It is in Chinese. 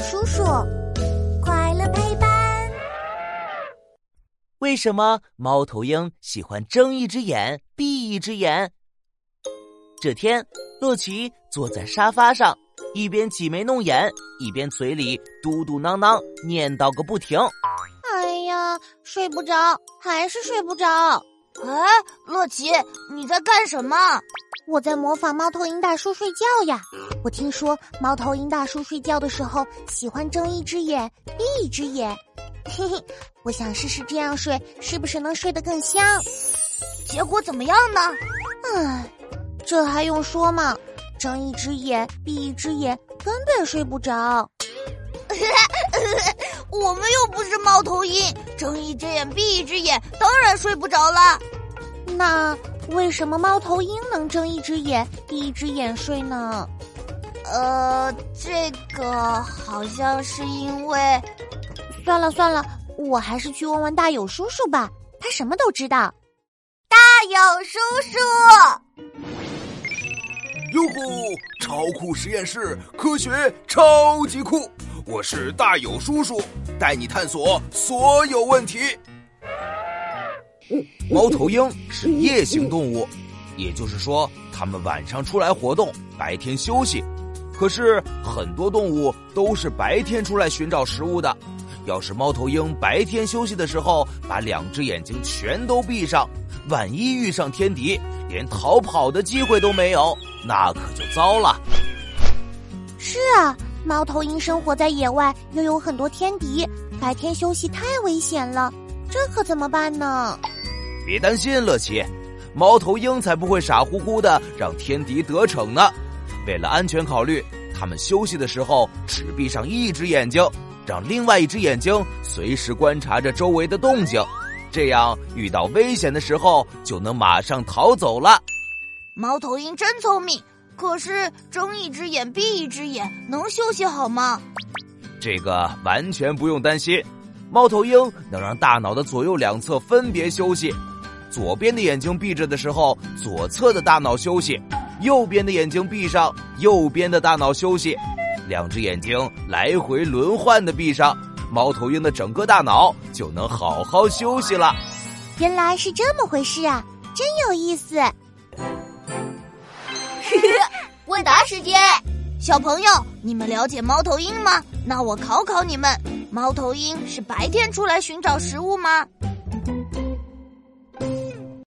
叔叔，快乐陪伴。为什么猫头鹰喜欢睁一只眼闭一只眼？这天，乐奇坐在沙发上，一边挤眉弄眼，一边嘴里嘟嘟囔囔念叨个不停。哎呀，睡不着，还是睡不着。哎，洛奇，你在干什么？我在模仿猫头鹰大叔睡觉呀。我听说猫头鹰大叔睡觉的时候喜欢睁一只眼闭一只眼，嘿嘿，我想试试这样睡是不是能睡得更香。结果怎么样呢？唉，这还用说吗？睁一只眼闭一只眼，根本睡不着。我们又不是猫头鹰，睁一只眼闭一只眼，当然睡不着了。那为什么猫头鹰能睁一只眼闭一只眼睡呢？呃，这个好像是因为……算了算了，我还是去问问大有叔叔吧，他什么都知道。大有叔叔，哟呼！超酷实验室，科学超级酷！我是大有叔叔，带你探索所有问题。猫头鹰是夜行动物，也就是说，它们晚上出来活动，白天休息。可是很多动物都是白天出来寻找食物的。要是猫头鹰白天休息的时候把两只眼睛全都闭上，万一遇上天敌，连逃跑的机会都没有，那可就糟了。是啊，猫头鹰生活在野外，又有很多天敌，白天休息太危险了，这可怎么办呢？别担心，乐奇，猫头鹰才不会傻乎乎的让天敌得逞呢。为了安全考虑，它们休息的时候只闭上一只眼睛，让另外一只眼睛随时观察着周围的动静，这样遇到危险的时候就能马上逃走了。猫头鹰真聪明，可是睁一只眼闭一只眼能休息好吗？这个完全不用担心，猫头鹰能让大脑的左右两侧分别休息。左边的眼睛闭着的时候，左侧的大脑休息；右边的眼睛闭上，右边的大脑休息。两只眼睛来回轮换的闭上，猫头鹰的整个大脑就能好好休息了。原来是这么回事啊，真有意思！问答时间，小朋友，你们了解猫头鹰吗？那我考考你们，猫头鹰是白天出来寻找食物吗？